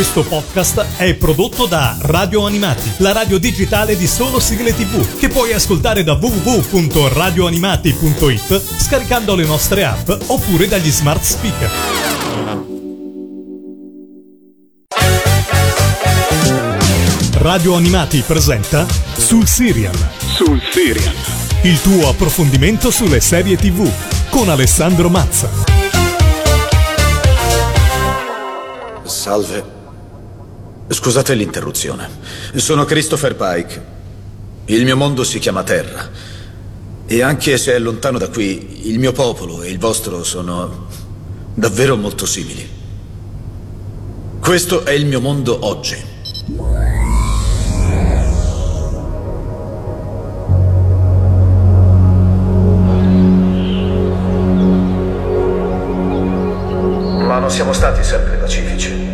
Questo podcast è prodotto da Radio Animati, la radio digitale di solo sigle tv, che puoi ascoltare da www.radioanimati.it scaricando le nostre app oppure dagli smart speaker. Radio Animati presenta Sul Serial. Sul Serial. Il tuo approfondimento sulle serie tv con Alessandro Mazza. Salve. Scusate l'interruzione. Sono Christopher Pike. Il mio mondo si chiama Terra. E anche se è lontano da qui, il mio popolo e il vostro sono davvero molto simili. Questo è il mio mondo oggi. Ma non siamo stati sempre pacifici.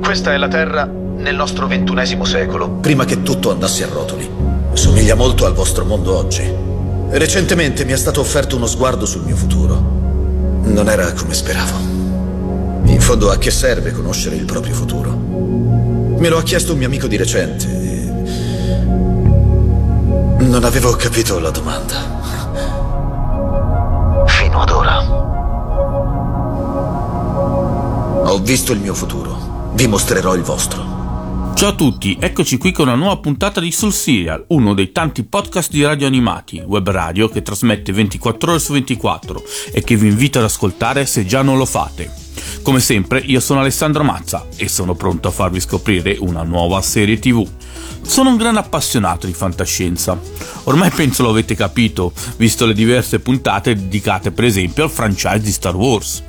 Questa è la Terra nel nostro ventunesimo secolo, prima che tutto andasse a rotoli. Somiglia molto al vostro mondo oggi. Recentemente mi è stato offerto uno sguardo sul mio futuro. Non era come speravo. In fondo a che serve conoscere il proprio futuro? Me lo ha chiesto un mio amico di recente. e Non avevo capito la domanda. Fino ad ora. Ho visto il mio futuro. Vi mostrerò il vostro. Ciao a tutti, eccoci qui con una nuova puntata di Sul Serial, uno dei tanti podcast di radio animati, web radio che trasmette 24 ore su 24 e che vi invito ad ascoltare se già non lo fate. Come sempre, io sono Alessandro Mazza e sono pronto a farvi scoprire una nuova serie TV. Sono un gran appassionato di fantascienza. Ormai penso lo avete capito, visto le diverse puntate dedicate per esempio al franchise di Star Wars.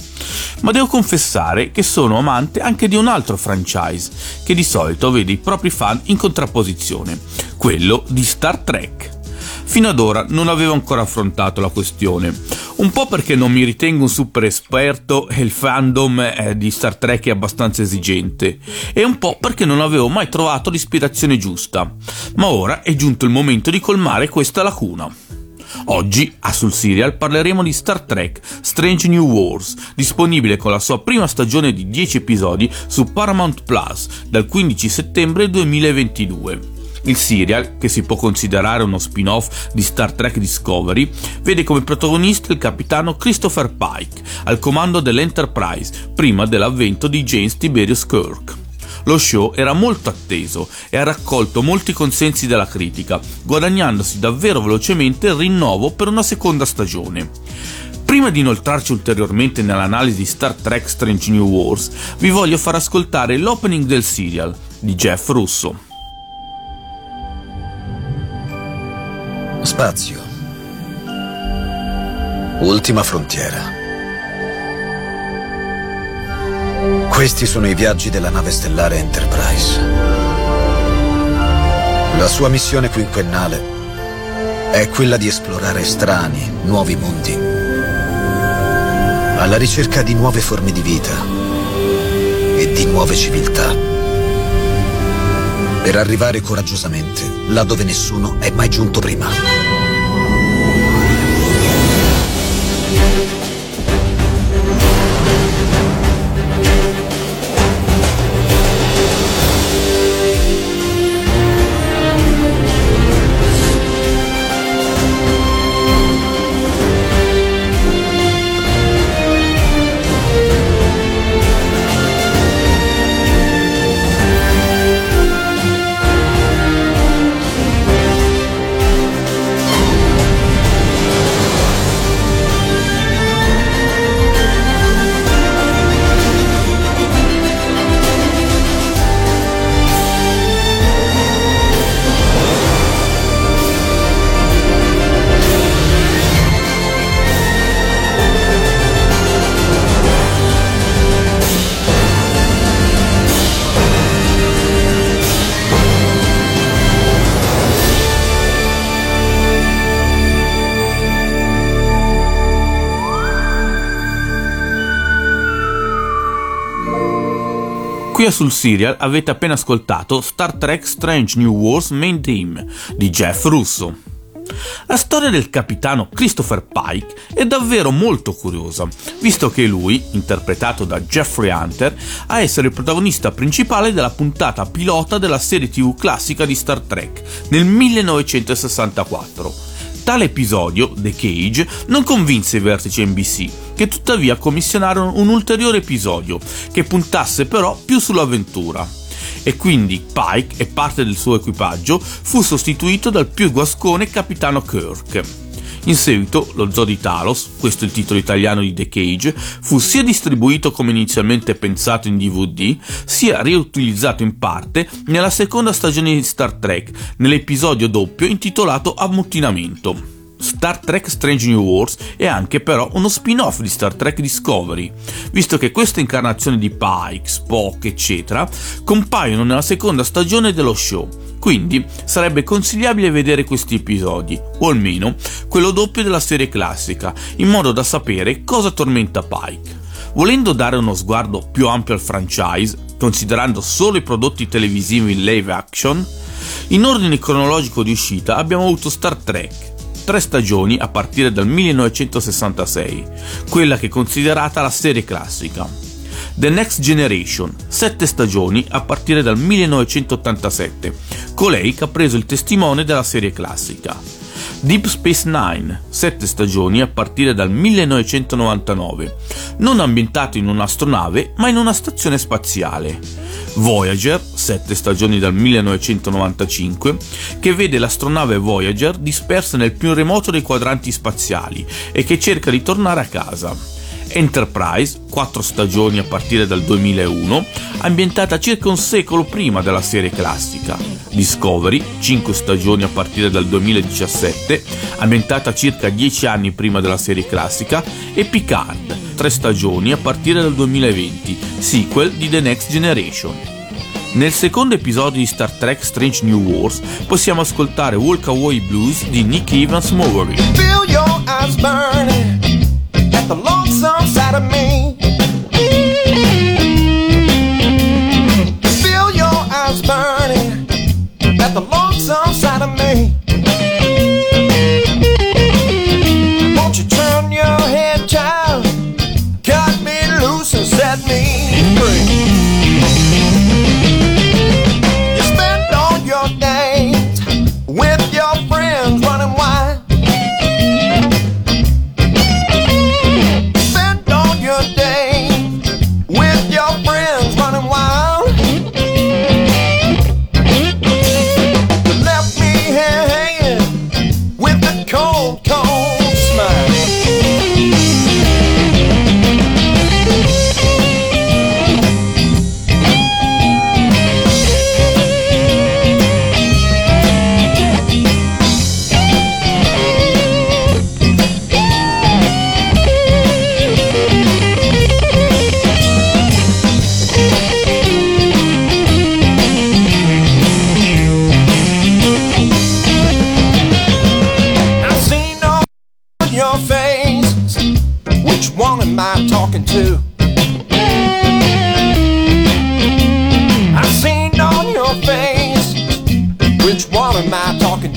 Ma devo confessare che sono amante anche di un altro franchise, che di solito vede i propri fan in contrapposizione, quello di Star Trek. Fino ad ora non avevo ancora affrontato la questione, un po' perché non mi ritengo un super esperto e il fandom eh, di Star Trek è abbastanza esigente, e un po' perché non avevo mai trovato l'ispirazione giusta. Ma ora è giunto il momento di colmare questa lacuna. Oggi a Sul Serial parleremo di Star Trek Strange New Wars, disponibile con la sua prima stagione di 10 episodi su Paramount Plus dal 15 settembre 2022. Il serial, che si può considerare uno spin-off di Star Trek Discovery, vede come protagonista il capitano Christopher Pike, al comando dell'Enterprise, prima dell'avvento di James Tiberius Kirk. Lo show era molto atteso e ha raccolto molti consensi dalla critica, guadagnandosi davvero velocemente il rinnovo per una seconda stagione. Prima di inoltrarci ulteriormente nell'analisi di Star Trek Strange New Wars, vi voglio far ascoltare l'opening del serial di Jeff Russo. Spazio. Ultima frontiera. Questi sono i viaggi della nave stellare Enterprise. La sua missione quinquennale è quella di esplorare strani, nuovi mondi, alla ricerca di nuove forme di vita e di nuove civiltà, per arrivare coraggiosamente là dove nessuno è mai giunto prima. Qui a sul serial avete appena ascoltato Star Trek Strange New Wars Main Theme di Jeff Russo. La storia del capitano Christopher Pike è davvero molto curiosa, visto che lui, interpretato da Jeffrey Hunter, a essere il protagonista principale della puntata pilota della serie TV classica di Star Trek nel 1964. Tale episodio, The Cage, non convinse i vertici NBC, che tuttavia commissionarono un ulteriore episodio, che puntasse però più sull'avventura. E quindi Pike e parte del suo equipaggio fu sostituito dal più guascone capitano Kirk. In seguito, lo zoo di Talos, questo è il titolo italiano di The Cage, fu sia distribuito come inizialmente pensato in DVD, sia riutilizzato in parte nella seconda stagione di Star Trek, nell'episodio doppio intitolato Ammutinamento. Star Trek Strange New Wars è anche però uno spin-off di Star Trek Discovery, visto che queste incarnazioni di Pike, Spock, eccetera, compaiono nella seconda stagione dello show. Quindi sarebbe consigliabile vedere questi episodi, o almeno quello doppio della serie classica, in modo da sapere cosa tormenta Pike. Volendo dare uno sguardo più ampio al franchise, considerando solo i prodotti televisivi in live action, in ordine cronologico di uscita abbiamo avuto Star Trek, tre stagioni a partire dal 1966, quella che è considerata la serie classica. The Next Generation, sette stagioni a partire dal 1987, colei che ha preso il testimone della serie classica. Deep Space Nine, sette stagioni a partire dal 1999, non ambientato in un'astronave ma in una stazione spaziale. Voyager, sette stagioni dal 1995, che vede l'astronave Voyager dispersa nel più remoto dei quadranti spaziali e che cerca di tornare a casa. Enterprise, quattro stagioni a partire dal 2001, ambientata circa un secolo prima della serie classica. Discovery, cinque stagioni a partire dal 2017, ambientata circa dieci anni prima della serie classica. E Picard, tre stagioni a partire dal 2020, sequel di The Next Generation. Nel secondo episodio di Star Trek Strange New Wars possiamo ascoltare Walk Away Blues di Nick Evans Mowery. The lonesome side of me. Feel your eyes burning at the lonesome side of me.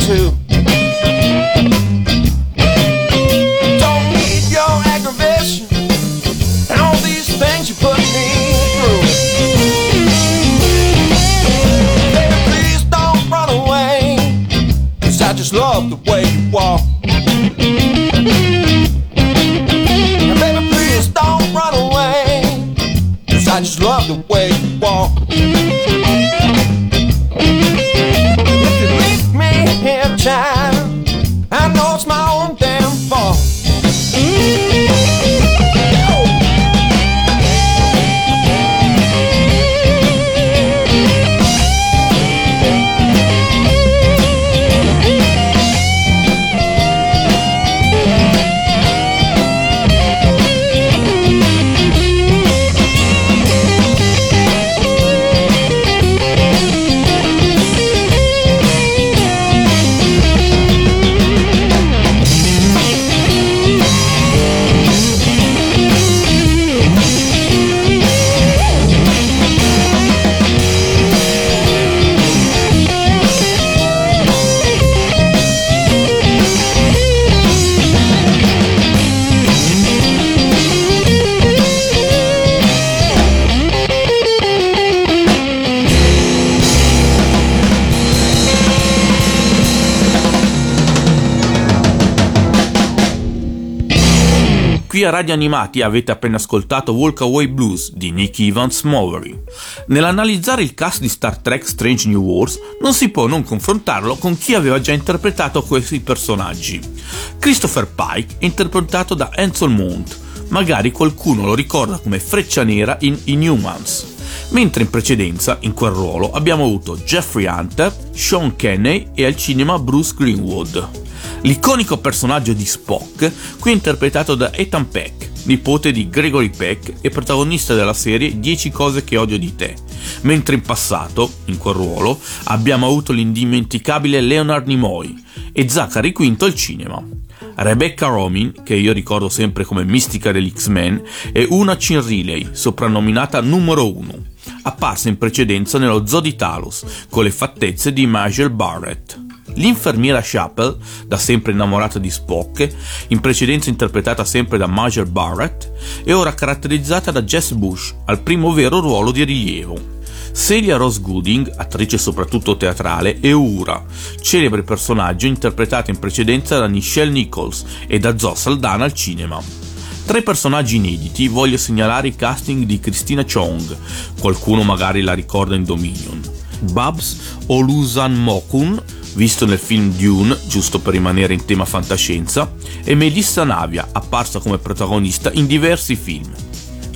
too. Qui a Radio Animati avete appena ascoltato Walk Away Blues di Nick Evans Mowery. Nell'analizzare il cast di Star Trek Strange New Wars non si può non confrontarlo con chi aveva già interpretato questi personaggi. Christopher Pike è interpretato da Ansel Mount, magari qualcuno lo ricorda come Freccia Nera in Inhumans mentre in precedenza, in quel ruolo, abbiamo avuto Jeffrey Hunter, Sean Kenney e al cinema Bruce Greenwood. L'iconico personaggio di Spock, qui interpretato da Ethan Peck, nipote di Gregory Peck e protagonista della serie 10 cose che odio di te, mentre in passato, in quel ruolo, abbiamo avuto l'indimenticabile Leonard Nimoy e Zachary Quinto al cinema. Rebecca Romin, che io ricordo sempre come mistica dell'X-Men, e Una Chin Riley, soprannominata numero 1, apparsa in precedenza nello Zoo di Talos, con le fattezze di Majel Barrett. L'infermiera Chappell, da sempre innamorata di Spock, in precedenza interpretata sempre da Majel Barrett, è ora caratterizzata da Jess Bush, al primo vero ruolo di rilievo. Celia Rose Gooding, attrice soprattutto teatrale, e Ura, celebre personaggio interpretato in precedenza da Nichelle Nichols e da Zoe Saldana al cinema. Tra i personaggi inediti voglio segnalare i casting di Christina Chong, qualcuno magari la ricorda in Dominion, Babs Olusan Mokun, visto nel film Dune, giusto per rimanere in tema fantascienza, e Melissa Navia, apparsa come protagonista in diversi film.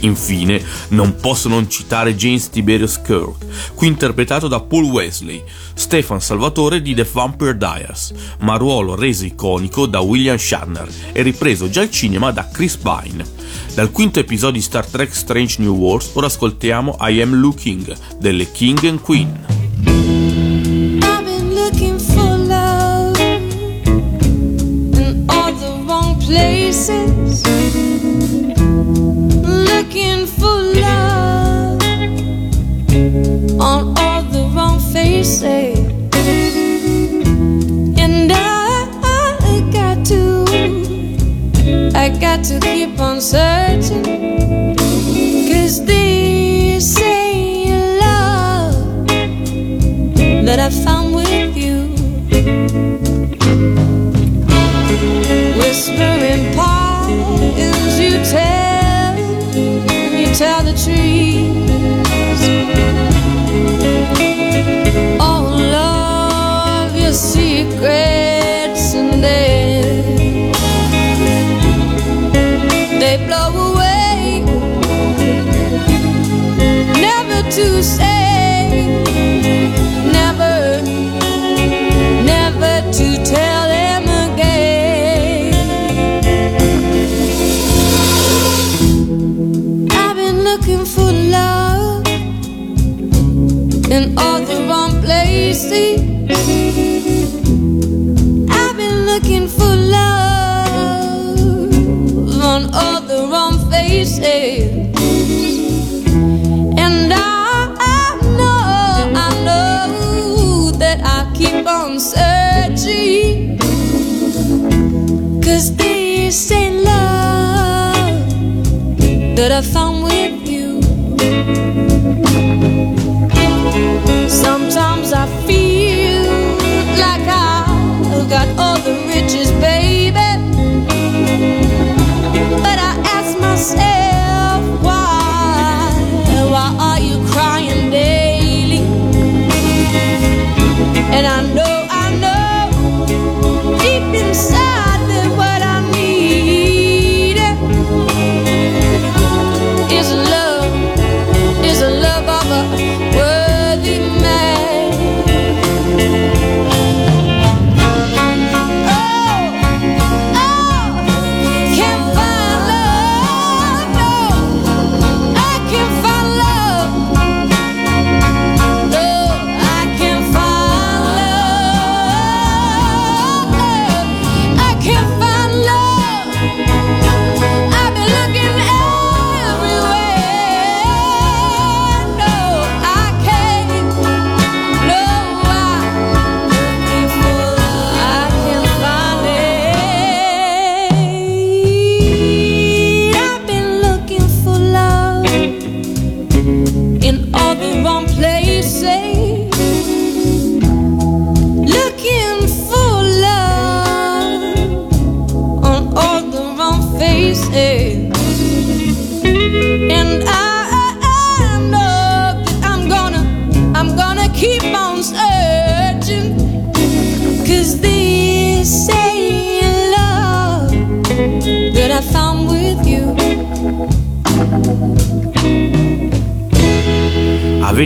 Infine, non posso non citare James Tiberius Kirk, qui interpretato da Paul Wesley, Stefan Salvatore di The Vampire Diaries, ma ruolo reso iconico da William Shatner e ripreso già al cinema da Chris Pine. Dal quinto episodio di Star Trek Strange New Wars ora ascoltiamo I Am Looking delle King and Queen. I got to keep on searching. Cause this ain't love that I found with you. Whispering pines you tell you tell the trees all of your secrets and then to say never never to tell them again. I've been looking for love in all the wrong places. I've been looking for love on all the wrong faces. On searching. Cause this ain't love that I found with you. Sometimes I feel like I've got all the riches, baby. But I ask myself,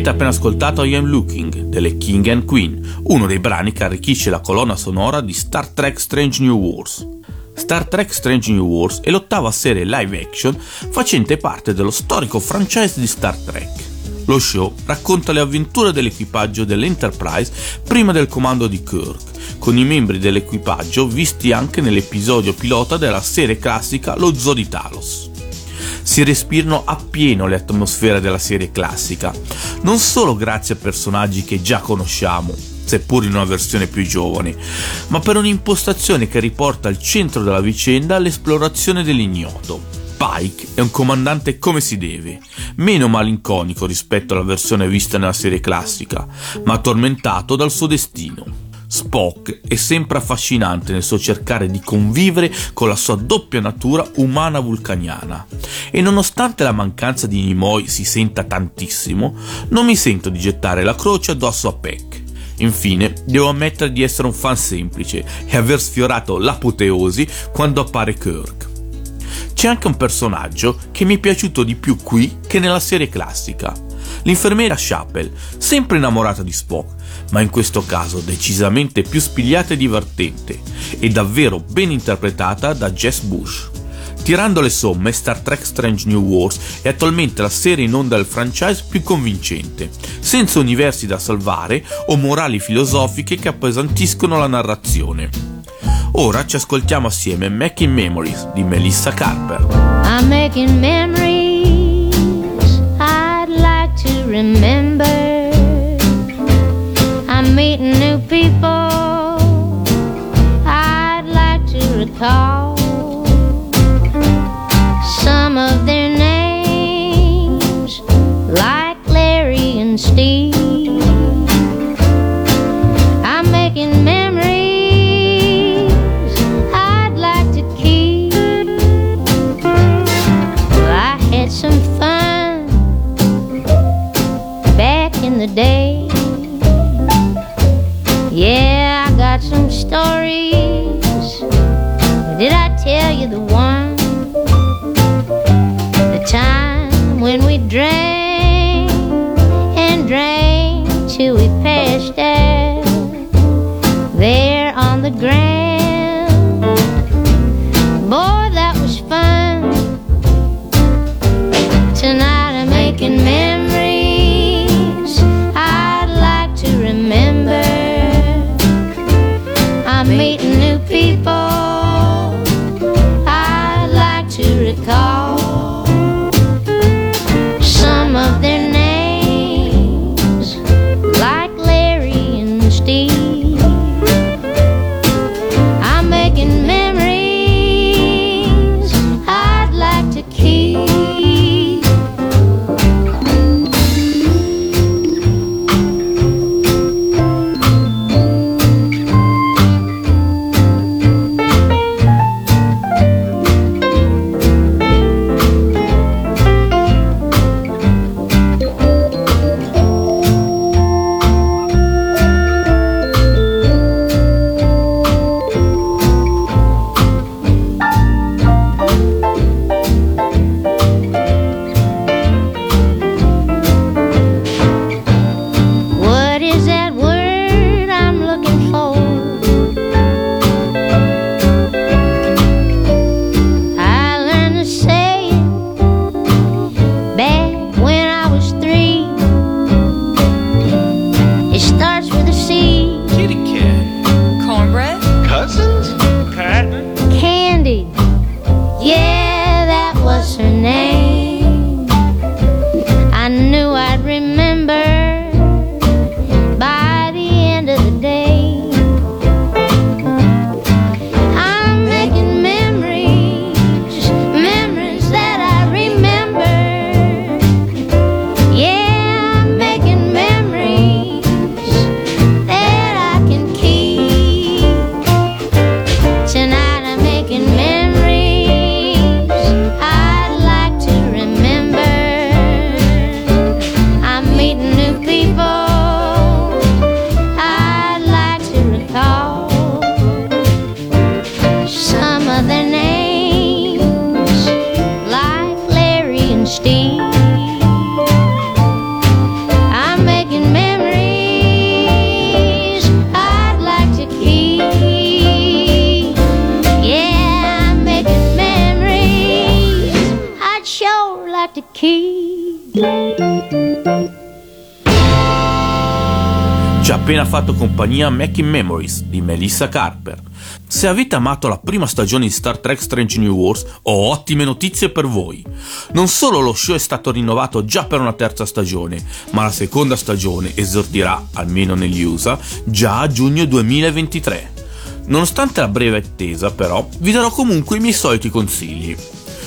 Avete appena ascoltato I Am Looking delle King and Queen, uno dei brani che arricchisce la colonna sonora di Star Trek Strange New Wars. Star Trek Strange New Wars è l'ottava serie live action facente parte dello storico franchise di Star Trek. Lo show racconta le avventure dell'equipaggio dell'Enterprise prima del comando di Kirk, con i membri dell'equipaggio visti anche nell'episodio pilota della serie classica Lo Zoo di Talos si respirano appieno le atmosfere della serie classica, non solo grazie a personaggi che già conosciamo, seppur in una versione più giovane, ma per un'impostazione che riporta al centro della vicenda l'esplorazione dell'ignoto. Pike è un comandante come si deve, meno malinconico rispetto alla versione vista nella serie classica, ma tormentato dal suo destino. Spock è sempre affascinante nel suo cercare di convivere con la sua doppia natura umana vulcaniana e nonostante la mancanza di Nimoy si senta tantissimo, non mi sento di gettare la croce addosso a Peck. Infine, devo ammettere di essere un fan semplice e aver sfiorato l'apoteosi quando appare Kirk. C'è anche un personaggio che mi è piaciuto di più qui che nella serie classica. L'infermiera Chapel, sempre innamorata di Spock, ma in questo caso decisamente più spigliata e divertente, e davvero ben interpretata da Jess Bush. Tirando le somme, Star Trek Strange New Wars è attualmente la serie in onda del franchise più convincente, senza universi da salvare o morali filosofiche che appesantiscono la narrazione. Ora ci ascoltiamo assieme Making Memories di Melissa Carper. Remember. Meeting new people. I'd like to recall some of their fatto compagnia Making Memories di Melissa Carper. Se avete amato la prima stagione di Star Trek Strange New Wars, ho ottime notizie per voi. Non solo lo show è stato rinnovato già per una terza stagione, ma la seconda stagione esordirà, almeno negli USA, già a giugno 2023. Nonostante la breve attesa, però, vi darò comunque i miei soliti consigli.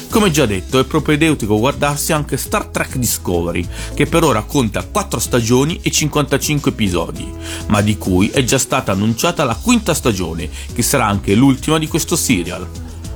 Come già detto, è propedeutico guardarsi anche Star Trek Discovery, che per ora conta 4 stagioni e 55 episodi, ma di cui è già stata annunciata la quinta stagione, che sarà anche l'ultima di questo serial.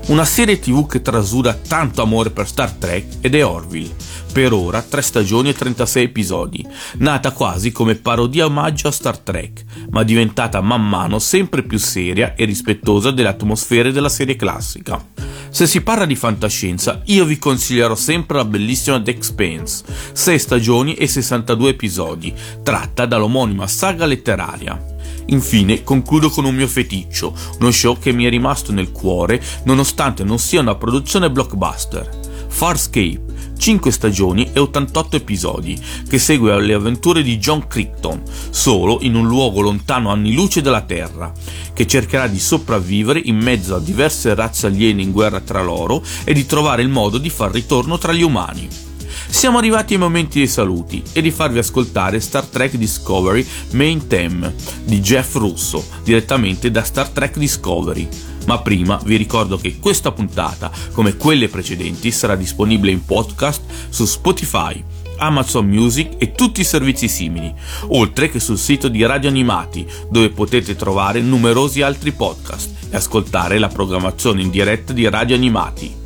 Una serie tv che trasuda tanto amore per Star Trek ed è Orville. Per ora 3 stagioni e 36 episodi, nata quasi come parodia omaggio a Star Trek, ma diventata man mano sempre più seria e rispettosa delle atmosfere della serie classica. Se si parla di fantascienza, io vi consiglierò sempre la bellissima The Expanse, 6 stagioni e 62 episodi, tratta dall'omonima saga letteraria. Infine concludo con un mio feticcio, uno show che mi è rimasto nel cuore nonostante non sia una produzione blockbuster. Farscape, 5 stagioni e 88 episodi, che segue le avventure di John Crichton, solo in un luogo lontano anni luce dalla Terra, che cercherà di sopravvivere in mezzo a diverse razze aliene in guerra tra loro e di trovare il modo di far ritorno tra gli umani. Siamo arrivati ai momenti dei saluti e di farvi ascoltare Star Trek Discovery Main Theme di Jeff Russo, direttamente da Star Trek Discovery. Ma prima vi ricordo che questa puntata, come quelle precedenti, sarà disponibile in podcast su Spotify, Amazon Music e tutti i servizi simili, oltre che sul sito di Radio Animati, dove potete trovare numerosi altri podcast e ascoltare la programmazione in diretta di Radio Animati.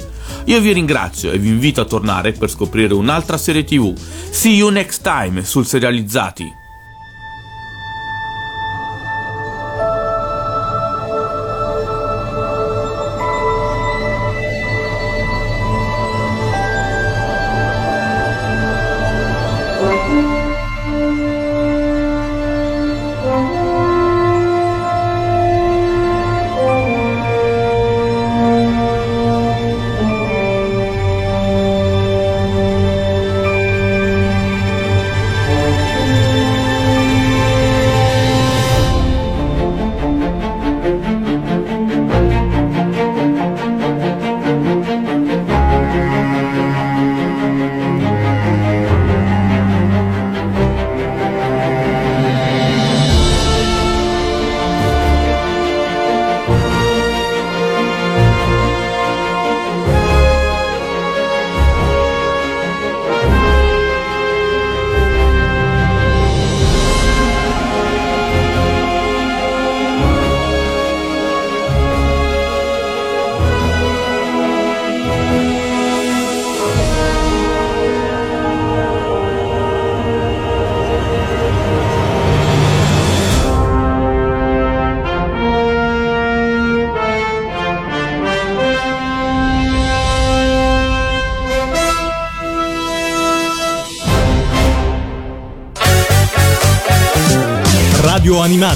Io vi ringrazio e vi invito a tornare per scoprire un'altra serie TV. See you next time sul Serializzati.